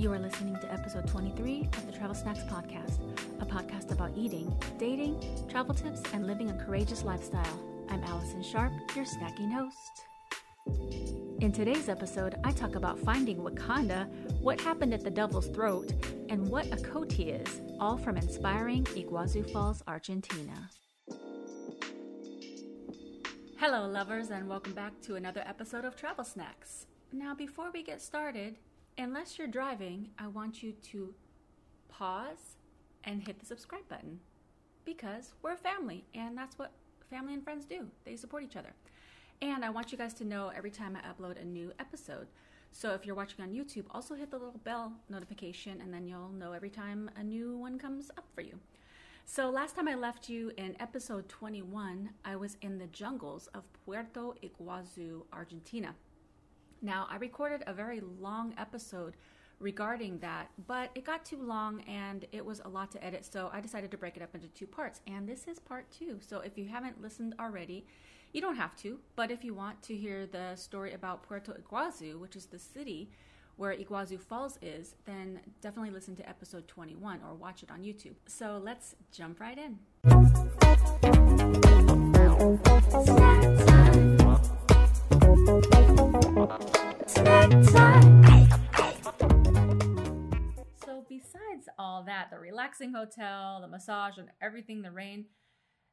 You are listening to episode 23 of the Travel Snacks Podcast, a podcast about eating, dating, travel tips, and living a courageous lifestyle. I'm Allison Sharp, your snacking host. In today's episode, I talk about finding Wakanda, what happened at the Devil's Throat, and what a coati is, all from inspiring Iguazu Falls, Argentina. Hello, lovers, and welcome back to another episode of Travel Snacks. Now, before we get started, unless you're driving, I want you to pause and hit the subscribe button because we're a family, and that's what family and friends do. They support each other. And I want you guys to know every time I upload a new episode. So if you're watching on YouTube, also hit the little bell notification and then you'll know every time a new one comes up for you. So last time I left you in episode 21, I was in the jungles of Puerto Iguazu, Argentina. Now, I recorded a very long episode regarding that, but it got too long and it was a lot to edit, so I decided to break it up into two parts. And this is part two. So if you haven't listened already, you don't have to, but if you want to hear the story about Puerto Iguazu, which is the city where Iguazu Falls is, then definitely listen to episode 21 or watch it on YouTube. So let's jump right in. So, besides all that, the relaxing hotel, the massage, and everything, the rain,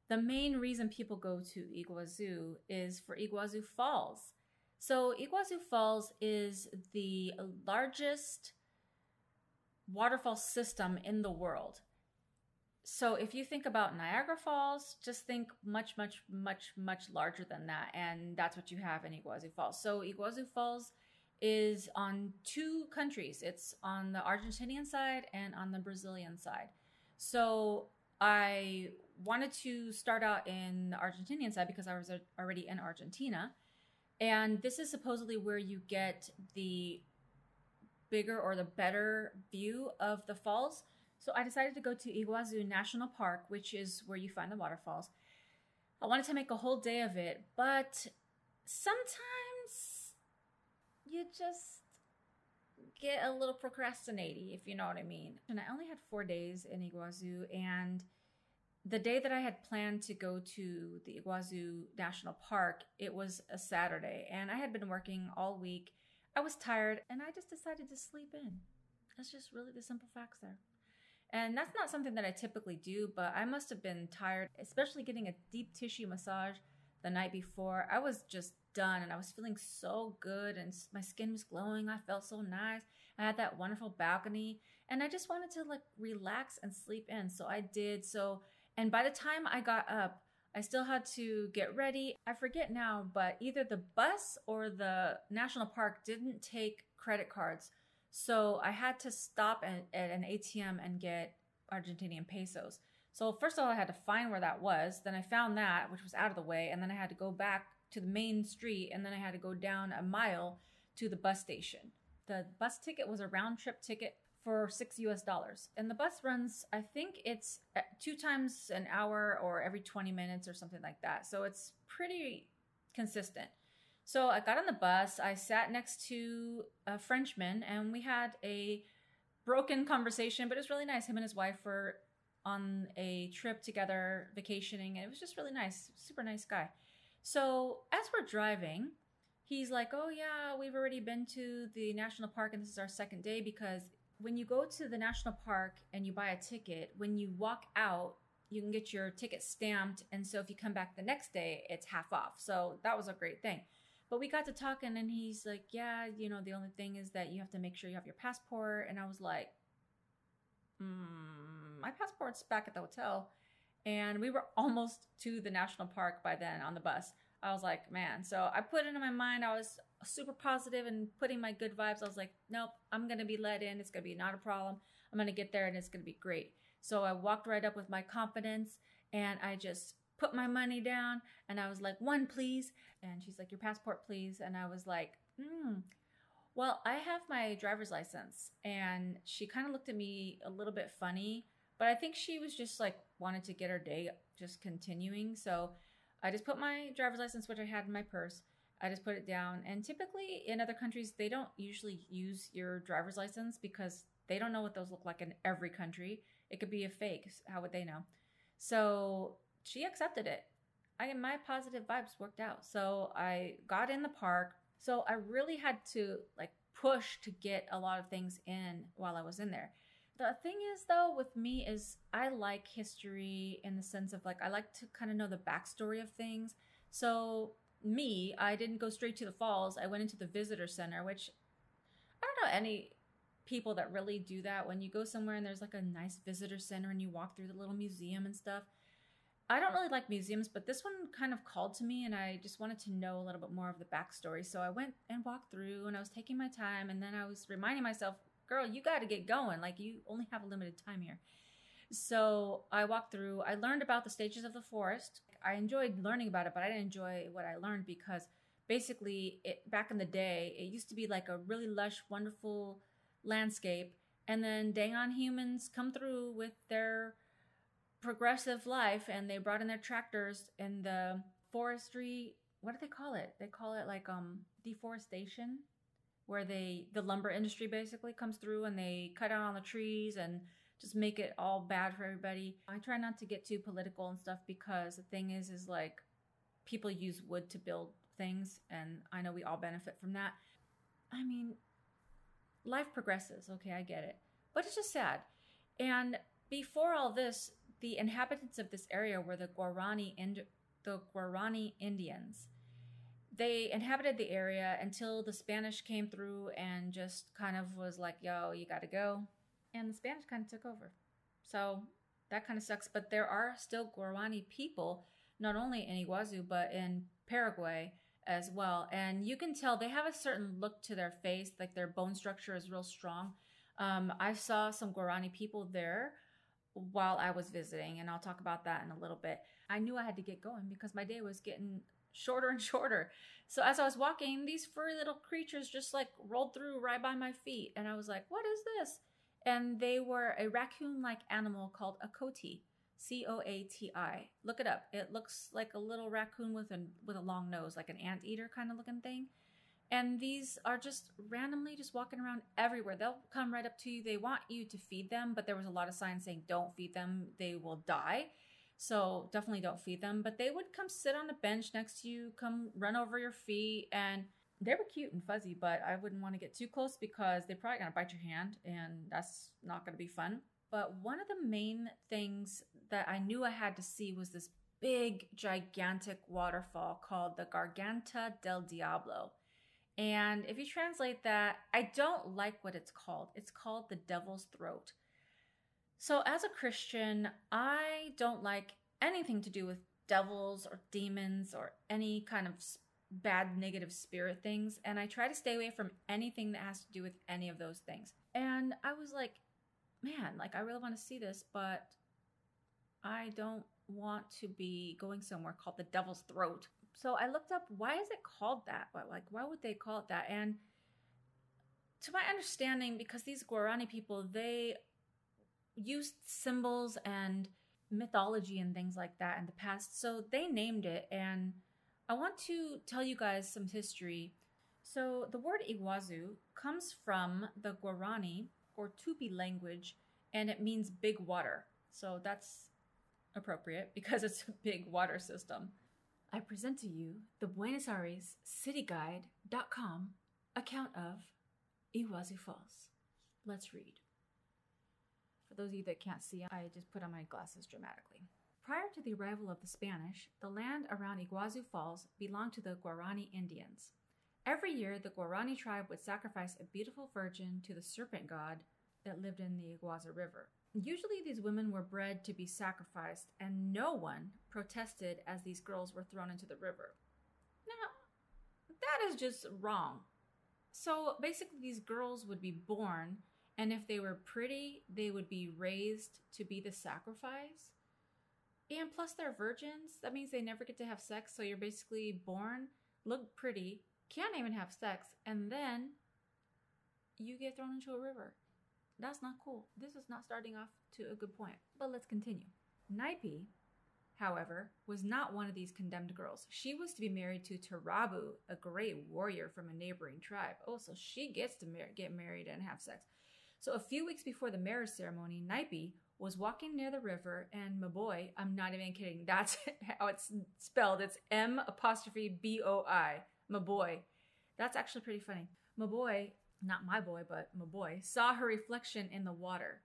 the main reason people go to Iguazu is for Iguazu Falls. So, Iguazu Falls is the largest waterfall system in the world. So, if you think about Niagara Falls, just think much, much, much, much larger than that. And that's what you have in Iguazu Falls. So, Iguazu Falls is on two countries it's on the Argentinian side and on the Brazilian side. So, I wanted to start out in the Argentinian side because I was already in Argentina. And this is supposedly where you get the bigger or the better view of the falls. So I decided to go to Iguazu National Park, which is where you find the waterfalls. I wanted to make a whole day of it, but sometimes you just get a little procrastinating, if you know what I mean. And I only had four days in Iguazu, and the day that I had planned to go to the Iguazu National Park, it was a Saturday, and I had been working all week. I was tired, and I just decided to sleep in. That's just really the simple facts there. And that's not something that I typically do, but I must have been tired, especially getting a deep tissue massage the night before. I was just done and I was feeling so good and my skin was glowing. I felt so nice. I had that wonderful balcony and I just wanted to like relax and sleep in. So I did. So and by the time I got up, I still had to get ready. I forget now, but either the bus or the national park didn't take credit cards. So I had to stop at, at an ATM and get Argentinian pesos. So first of all, I had to find where that was. Then I found that, which was out of the way. And then I had to go back to the main street. And then I had to go down a mile to the bus station. The bus ticket was a round trip ticket for six US dollars. And the bus runs, I think it's uh, two times an hour or every 20 minutes or something like that. So it's pretty consistent. So I got on the bus, I sat next to a Frenchman, and we had a broken conversation, but it was really nice. Him and his wife were on a trip together, vacationing, and it was just really nice. Super nice guy. So as we're driving, he's like, Oh, yeah, we've already been to the national park, and this is our second day because when you go to the national park and you buy a ticket, when you walk out, you can get your ticket stamped. And so if you come back the next day, it's half off. So that was a great thing. But we got to talking, and he's like, Yeah, you know, the only thing is that you have to make sure you have your passport. And I was like, mm, My passport's back at the hotel. And we were almost to the national park by then on the bus. I was like, man. So I put it in my mind. I was super positive and putting my good vibes. I was like, nope, I'm to be let in. It's to be not a problem. I'm to get there and it's to be great. So I walked right up with my confidence and I just put my money down and I was like, one, please. And she's like, your passport, please. And I was like, hmm. Well, I have my driver's license. And she kind of looked at me a little bit funny, but I think she was just like, wanted to get her day just continuing. So I just put my driver's license, which I had in my purse, I just put it down. And typically in other countries, they don't usually use your driver's license because they don't know what those look like in every country. It could be a fake. How would they know? So she accepted it. I my positive vibes worked out. So I got in the park. So I really had to like push to get a lot of things in while I was in there. The thing is though with me is I like history in the sense of like I like to kind of know the backstory of things. So me, I didn't go straight to the falls. I went into the visitor center, which I don't know any people that really do that when you go somewhere and there's like a nice visitor center and you walk through the little museum and stuff. I don't really like museums, but this one kind of called to me and I just wanted to know a little bit more of the backstory. So I went and walked through and I was taking my time and then I was reminding myself, girl, you got to get going. Like you only have a limited time here. So I walked through, I learned about the stages of the forest. I enjoyed learning about it, but I didn't enjoy what I learned because basically it back in the day, it used to be like a really lush, wonderful landscape. And then dang on humans come through with their progressive life and they brought in their tractors and the forestry what do they call it? They call it like um deforestation where they the lumber industry basically comes through and they cut down on the trees and just make it all bad for everybody. I try not to get too political and stuff because the thing is is like people use wood to build things and i know we all benefit from that. I mean life progresses okay i get it. But it's just sad. And before all this the inhabitants of this area were the Guarani Ind- the Guarani Indians. They inhabited the area until the Spanish came through and just kind of was like, "Yo, you got to go," and the Spanish kind of took over. So that kind of sucks. But there are still Guarani people, not only in Iguazu but in Paraguay as well. And you can tell they have a certain look to their face, like their bone structure is real strong. Um, I saw some Guarani people there while I was visiting, and I'll talk about that in a little bit. I knew I had to get going because my day was getting shorter and shorter. So as I was walking, these furry little creatures just like rolled through right by my feet, and I was like, "What is this?" And they were a raccoon-like animal called a coati, C O A T I. Look it up. It looks like a little raccoon with a with a long nose, like an anteater kind of looking thing. And these are just randomly just walking around everywhere. They'll come right up to you. They want you to feed them, but there was a lot of signs saying don't feed them. They will die. So definitely don't feed them. But they would come sit on a bench next to you, come run over your feet, and they were cute and fuzzy, but I wouldn't want to get too close because they're probably gonna bite your hand, and that's not gonna be fun. But one of the main things that I knew I had to see was this big, gigantic waterfall called the Garganta del Diablo. And if you translate that, I don't like what it's called. It's called the devil's throat. So, as a Christian, I don't like anything to do with devils or demons or any kind of bad negative spirit things. And I try to stay away from anything that has to do with any of those things. And I was like, man, like I really want to see this, but I don't want to be going somewhere called the devil's throat so I looked up why is it called that? Like why would they call it that? And to my understanding, because these Guarani people they used symbols and mythology and things like that in the past, so they named it. And I want to tell you guys some history. So the word Iguazu comes from the Guarani or Tupi language, and it means big water. So that's appropriate because it's a big water system. I present to you the Buenos Aires Cityguide.com account of Iguazu Falls. Let's read. For those of you that can't see, I just put on my glasses dramatically. Prior to the arrival of the Spanish, the land around Iguazu Falls belonged to the Guarani Indians. Every year, the Guarani tribe would sacrifice a beautiful virgin to the serpent god that lived in the Iguazu River. Usually, these women were bred to be sacrificed, and no one protested as these girls were thrown into the river. Now, that is just wrong. So basically, these girls would be born, and if they were pretty, they would be raised to be the sacrifice. And plus, they're virgins. That means they never get to have sex. So you're basically born, look pretty, can't even have sex, and then you get thrown into a river. That's not cool. This is not starting off to a good point. But let's continue. Naipe however, was not one of these condemned girls. She was to be married to Tarabu, a great warrior from a neighboring tribe. Oh, so she gets to mar- get married and have sex. So a few weeks before the marriage ceremony, Naipi was walking near the river, and Maboi, I'm not even kidding, that's how it's spelled. It's M apostrophe B O I, Maboi. That's actually pretty funny. Maboi, not my boy, but my boy, saw her reflection in the water.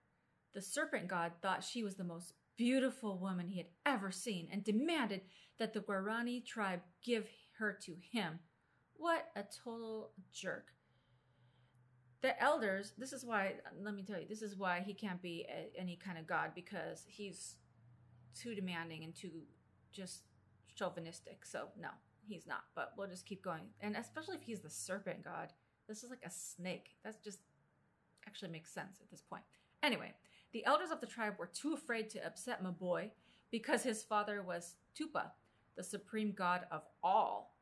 The serpent god thought she was the most beautiful woman he had ever seen and demanded that the Guarani tribe give her to him. What a total jerk. The elders, this is why, let me tell you, this is why he can't be a, any kind of god because he's too demanding and too just chauvinistic. So, no, he's not. But we'll just keep going. And especially if he's the serpent god, this is like a snake. That just actually makes sense at this point. Anyway, the elders of the tribe were too afraid to upset Maboi because his father was Tupa, the supreme god of all.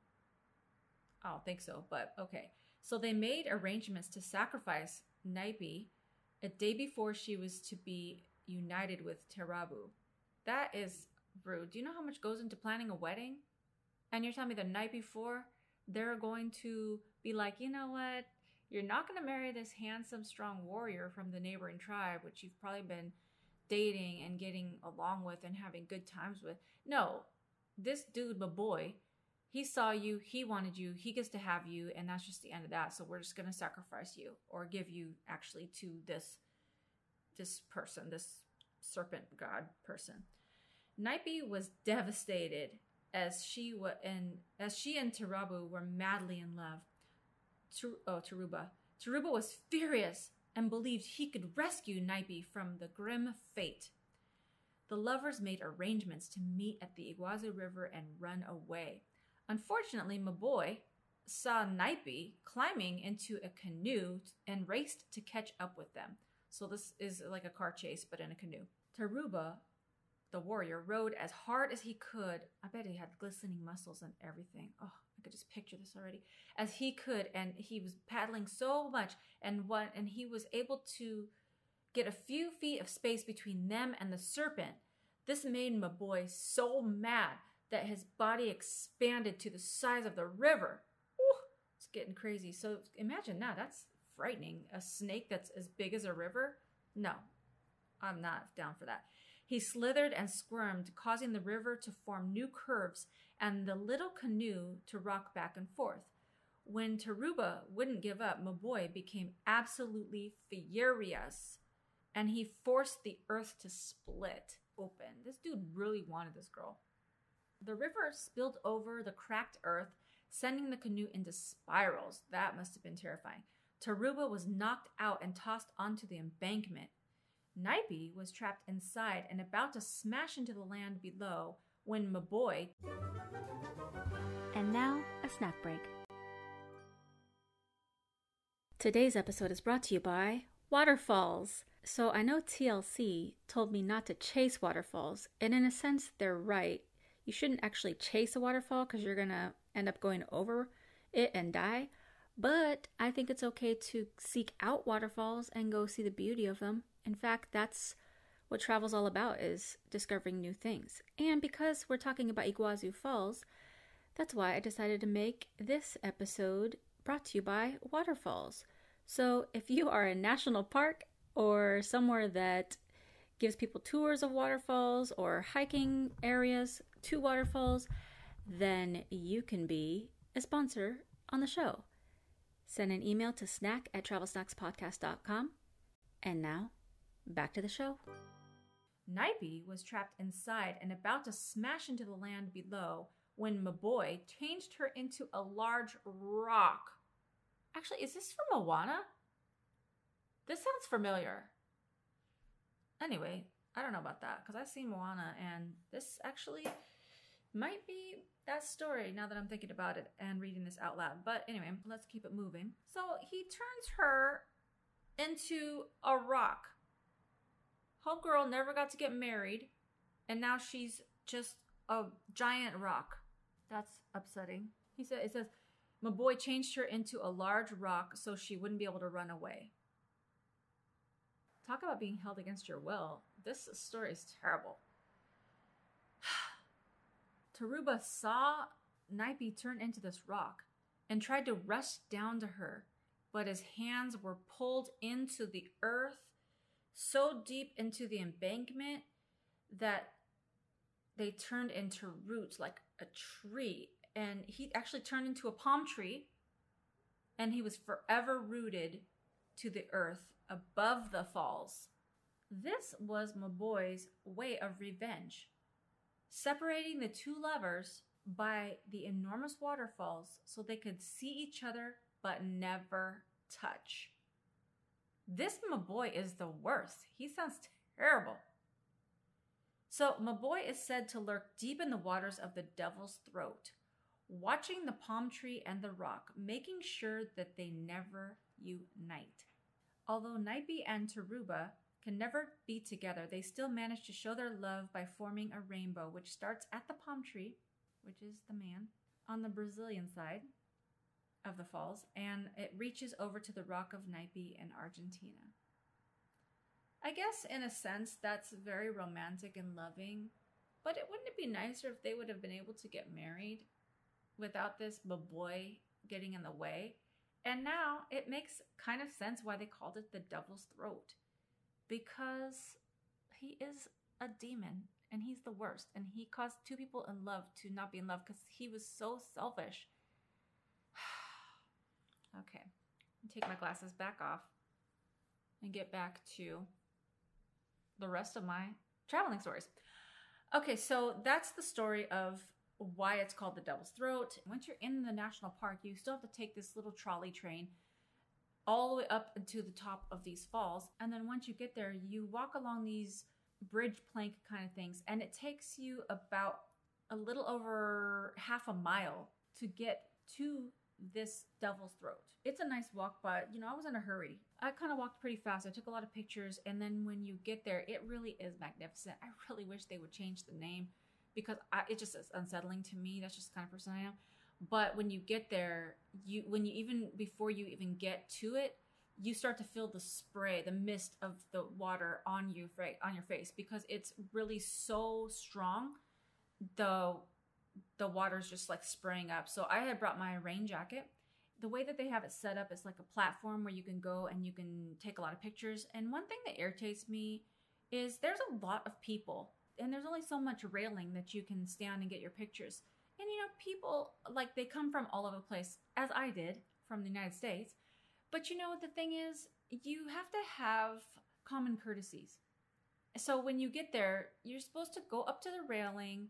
I don't think so, but okay. So they made arrangements to sacrifice Naipi a day before she was to be united with Terabu. That is rude. Do you know how much goes into planning a wedding? And you're telling me the night before they're going to be like, you know what? You're not going to marry this handsome, strong warrior from the neighboring tribe, which you've probably been dating and getting along with and having good times with. No, this dude, my boy, he saw you, he wanted you, he gets to have you, and that's just the end of that. So we're just gonna sacrifice you or give you actually to this this person, this serpent god person. Naipi was devastated as she wa- and as she and Tarabu were madly in love. Ter- oh, Taruba. Taruba was furious and believed he could rescue Naipi from the grim fate. The lovers made arrangements to meet at the Iguazu River and run away. Unfortunately, Maboi saw Naipi climbing into a canoe and raced to catch up with them. So this is like a car chase, but in a canoe. Taruba, the warrior, rode as hard as he could. I bet he had glistening muscles and everything. Oh, I could just picture this already. As he could, and he was paddling so much, and what, and he was able to get a few feet of space between them and the serpent. This made Maboi so mad that his body expanded to the size of the river. Ooh, it's getting crazy. So imagine that. That's frightening. A snake that's as big as a river? No, I'm not down for that. He slithered and squirmed, causing the river to form new curves and the little canoe to rock back and forth. When Taruba wouldn't give up, Maboi became absolutely furious and he forced the earth to split open. This dude really wanted this girl. The river spilled over the cracked earth, sending the canoe into spirals. That must have been terrifying. Taruba was knocked out and tossed onto the embankment. Naipi was trapped inside and about to smash into the land below when Maboi. And now, a snack break. Today's episode is brought to you by Waterfalls. So I know TLC told me not to chase waterfalls, and in a sense, they're right. You shouldn't actually chase a waterfall because you're gonna end up going over it and die. But I think it's okay to seek out waterfalls and go see the beauty of them. In fact, that's what travel's all about is discovering new things. And because we're talking about Iguazu Falls, that's why I decided to make this episode brought to you by Waterfalls. So if you are a national park or somewhere that gives people tours of waterfalls or hiking areas to waterfalls, then you can be a sponsor on the show. Send an email to snack at travelsnackspodcast.com. And now, back to the show. Naipi was trapped inside and about to smash into the land below when Maboi changed her into a large rock. Actually, is this from Moana? This sounds familiar. Anyway, I don't know about that because I've seen Moana and this actually might be that story now that I'm thinking about it and reading this out loud. But anyway, let's keep it moving. So he turns her into a rock. Homegirl never got to get married, and now she's just a giant rock. That's upsetting. He said it says my boy changed her into a large rock so she wouldn't be able to run away. Talk about being held against your will. This story is terrible. Taruba saw Nipe turn into this rock and tried to rush down to her, but his hands were pulled into the earth so deep into the embankment that they turned into roots like a tree. And he actually turned into a palm tree and he was forever rooted to the earth above the falls. This was Maboi's way of revenge, separating the two lovers by the enormous waterfalls so they could see each other but never touch. This my boy is the worst. He sounds terrible. So, my boy is said to lurk deep in the waters of the devil's throat, watching the palm tree and the rock, making sure that they never unite. Although Nipe and Taruba can never be together, they still manage to show their love by forming a rainbow, which starts at the palm tree, which is the man, on the Brazilian side of the falls, and it reaches over to the Rock of Nipe in Argentina. I guess, in a sense, that's very romantic and loving, but it wouldn't it be nicer if they would have been able to get married without this boy getting in the way? And now it makes kind of sense why they called it the devil's throat. Because he is a demon and he's the worst. And he caused two people in love to not be in love because he was so selfish. Okay, take my glasses back off and get back to the rest of my traveling stories. Okay, so that's the story of why it's called the Devil's Throat. Once you're in the national park, you still have to take this little trolley train all the way up to the top of these falls. And then once you get there, you walk along these bridge plank kind of things, and it takes you about a little over half a mile to get to this devil's throat. It's a nice walk, but you know, I was in a hurry. I kind of walked pretty fast. I took a lot of pictures, and then when you get there, it really is magnificent. I really wish they would change the name because I, it just is unsettling to me. That's just the kind of person I am. But when you get there, you when you even before you even get to it, you start to feel the spray, the mist of the water on you on your face because it's really so strong. The the water's just like spraying up. So I had brought my rain jacket. The way that they have it set up is like a platform where you can go and you can take a lot of pictures. And one thing that irritates me is there's a lot of people and there's only so much railing that you can stand and get your pictures. And you know, people like they come from all over the place, as I did from the United States. But you know, what the thing is, you have to have common courtesies. So when you get there, you're supposed to go up to the railing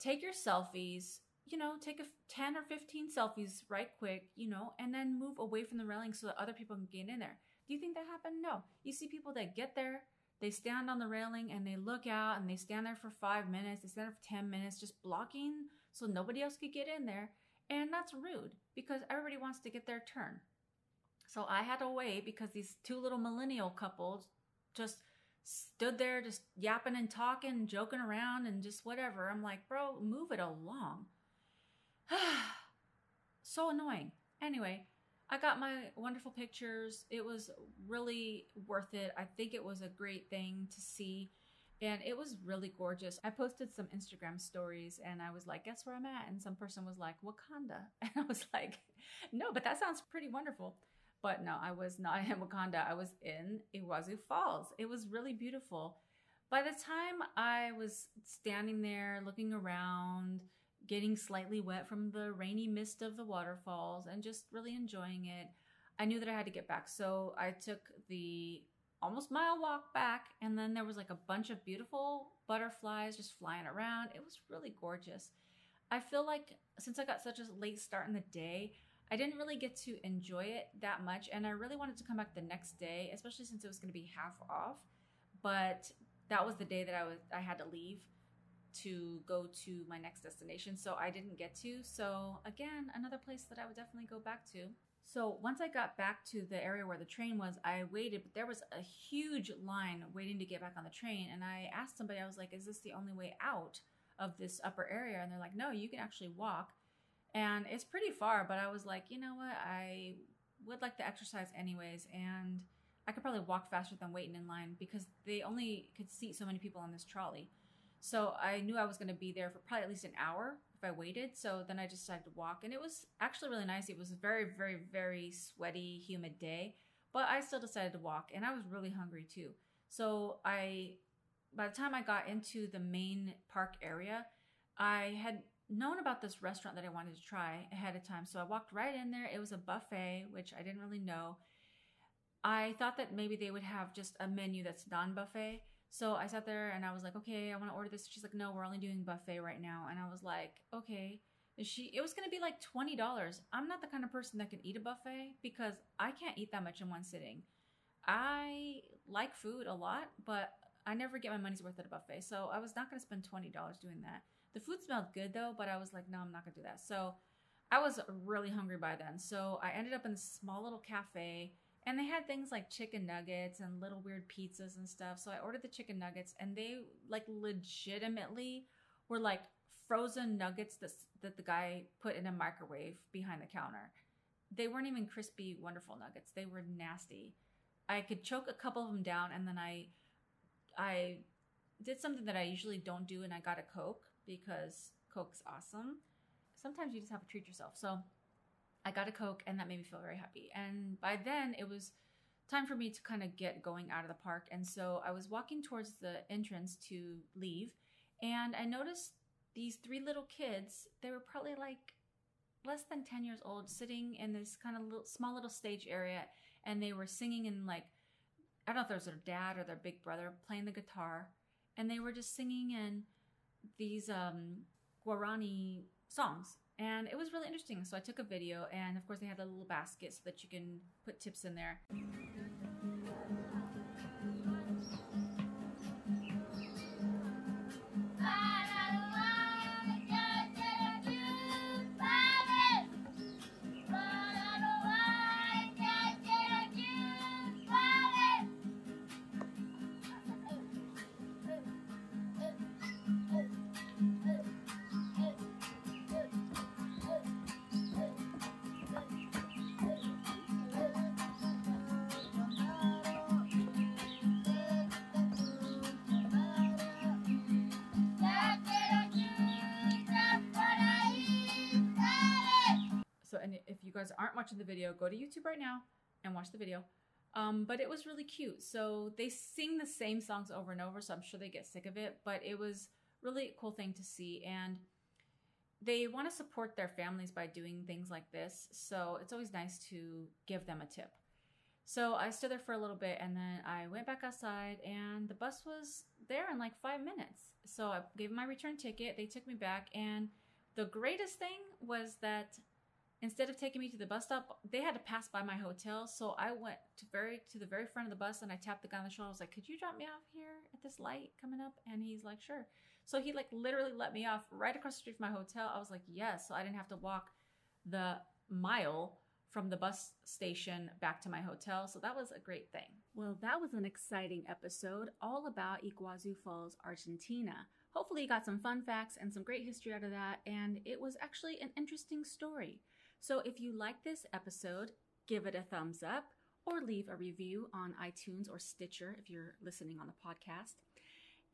take your selfies, you know, take a 10 or 15 selfies right quick, you know, and then move away from the railing so that other people can get in there. Do you think that happened? No. You see people that get there, they stand on the railing and they look out and they stand there for five minutes, they stand there for 10 minutes, just blocking so nobody else could get in there. And that's rude because everybody wants to get their turn. So I had to wait because these two little millennial couples just stood there just yapping and talking, joking around, and just whatever. I'm like, bro, move it along. so annoying. Anyway, I got my wonderful pictures. It was really worth it. I think it was a great thing to see. And it was really gorgeous. I posted some Instagram stories and I was like, guess where I'm at? And some person was like, Wakanda. And I was like, no, but that sounds pretty wonderful. But no, I was not in Wakanda. I was in Iguazu Falls. It was really beautiful. By the time I was standing there looking around, getting slightly wet from the rainy mist of the waterfalls, and just really enjoying it, I knew that I had to get back. So I took the almost mile walk back, and then there was like a bunch of beautiful butterflies just flying around. It was really gorgeous. I feel like since I got such a late start in the day, I didn't really get to enjoy it that much, and I really wanted to come back the next day, especially since it was going to be half off. But that was the day that I was I had to leave to go to my next destination, so I didn't get to. So again, another place that I would definitely go back to. So once I got back to the area where the train was, I waited, but there was a huge line waiting to get back on the train. And I asked somebody, I was like, "Is this the only way out of this upper area?" And they're like, "No, you can actually walk." And it's pretty far, but I was like, you know what? I would like to exercise anyways. And I could probably walk faster than waiting in line because they only could seat so many people on this trolley. So I knew I was going to be there for probably at least an hour if I waited. So then I just decided to walk. And it was actually really nice. It was a very, very, very sweaty, humid day. But I still decided to walk. And I was really hungry too. So I, by the time I got into the main park area, I had known about this restaurant that I wanted to try ahead of time. So I walked right in there. It was a buffet, which I didn't really know. I thought that maybe they would have just a menu that's non buffet. So I sat there and I was like, okay, I want to order this. She's like, no, we're only doing buffet right now. And I was like, okay. And she, it was going to be like $20. I'm not the kind of person that can eat a buffet because I can't eat that much in one sitting. I like food a lot, but I never get my money's worth at a buffet. So I was not going to spend $20 doing that. The food smelled good though, but I was like, no, I'm not to do that. So I was really hungry by then. So I ended up in a small little cafe and they had things like chicken nuggets and little weird pizzas and stuff. So I ordered the chicken nuggets and they like legitimately were like frozen nuggets that, that the guy put in a microwave behind the counter. They weren't even crispy, wonderful nuggets. They were nasty. I could choke a couple of them down and then I I did something that I usually don't do and I got a Coke because Coke's awesome. Sometimes you just have to treat yourself. So I got a Coke and that made me feel very happy. And by then it was time for me to kind of get going out of the park. And so I was walking towards the entrance to leave and I noticed these three little kids. They were probably like less than 10 years old sitting in this kind of little, small little stage area and they were singing in like I don't know if it was their dad or their big brother playing the guitar and they were just singing in these um Guarani songs and it was really interesting. So I took a video, and of course, they had a little basket so that you can put tips in there. Watching the video, go to YouTube right now and watch the video. Um, but it was really cute. So they sing the same songs over and over, so I'm sure they get sick of it. But it was really a cool thing to see, and they want to support their families by doing things like this. So it's always nice to give them a tip. So I stood there for a little bit, and then I went back outside, and the bus was there in like five minutes. So I gave my return ticket. They took me back, and the greatest thing was that instead of taking me to the bus stop, they had to pass by my hotel. So I went to very to the very front of the bus and I tapped the guy on the shoulder. I was like, "Could you drop me off here at this light coming up?" And he's like, "Sure." So he like literally let me off right across the street from my hotel. I was like, "Yes." So I didn't have to walk the mile from the bus station back to my hotel. So that was a great thing. Well, that was an exciting episode all about Iguazu Falls, Argentina. Hopefully, you got some fun facts and some great history out of that, and it was actually an interesting story. So if you like this episode, give it a thumbs up or leave a review on iTunes or Stitcher if you're listening on the podcast.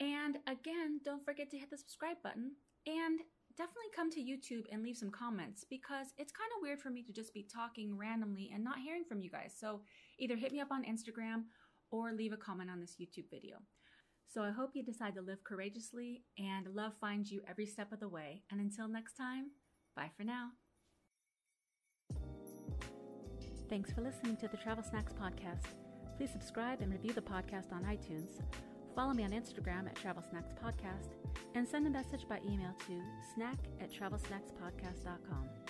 And again, don't forget to hit the subscribe button and definitely come to YouTube and leave some comments because it's kind of weird for me to just be talking randomly and not hearing from you guys. So either hit me up on Instagram or leave a comment on this YouTube video. So I hope you decide to live courageously and love finds you every step of the way. And until next time, bye for now. Thanks for listening to the Travel Snacks Podcast. Please subscribe and review the podcast on iTunes. Follow me on Instagram at Travel Snacks Podcast and send a message by email to snack at travelsnackspodcast.com.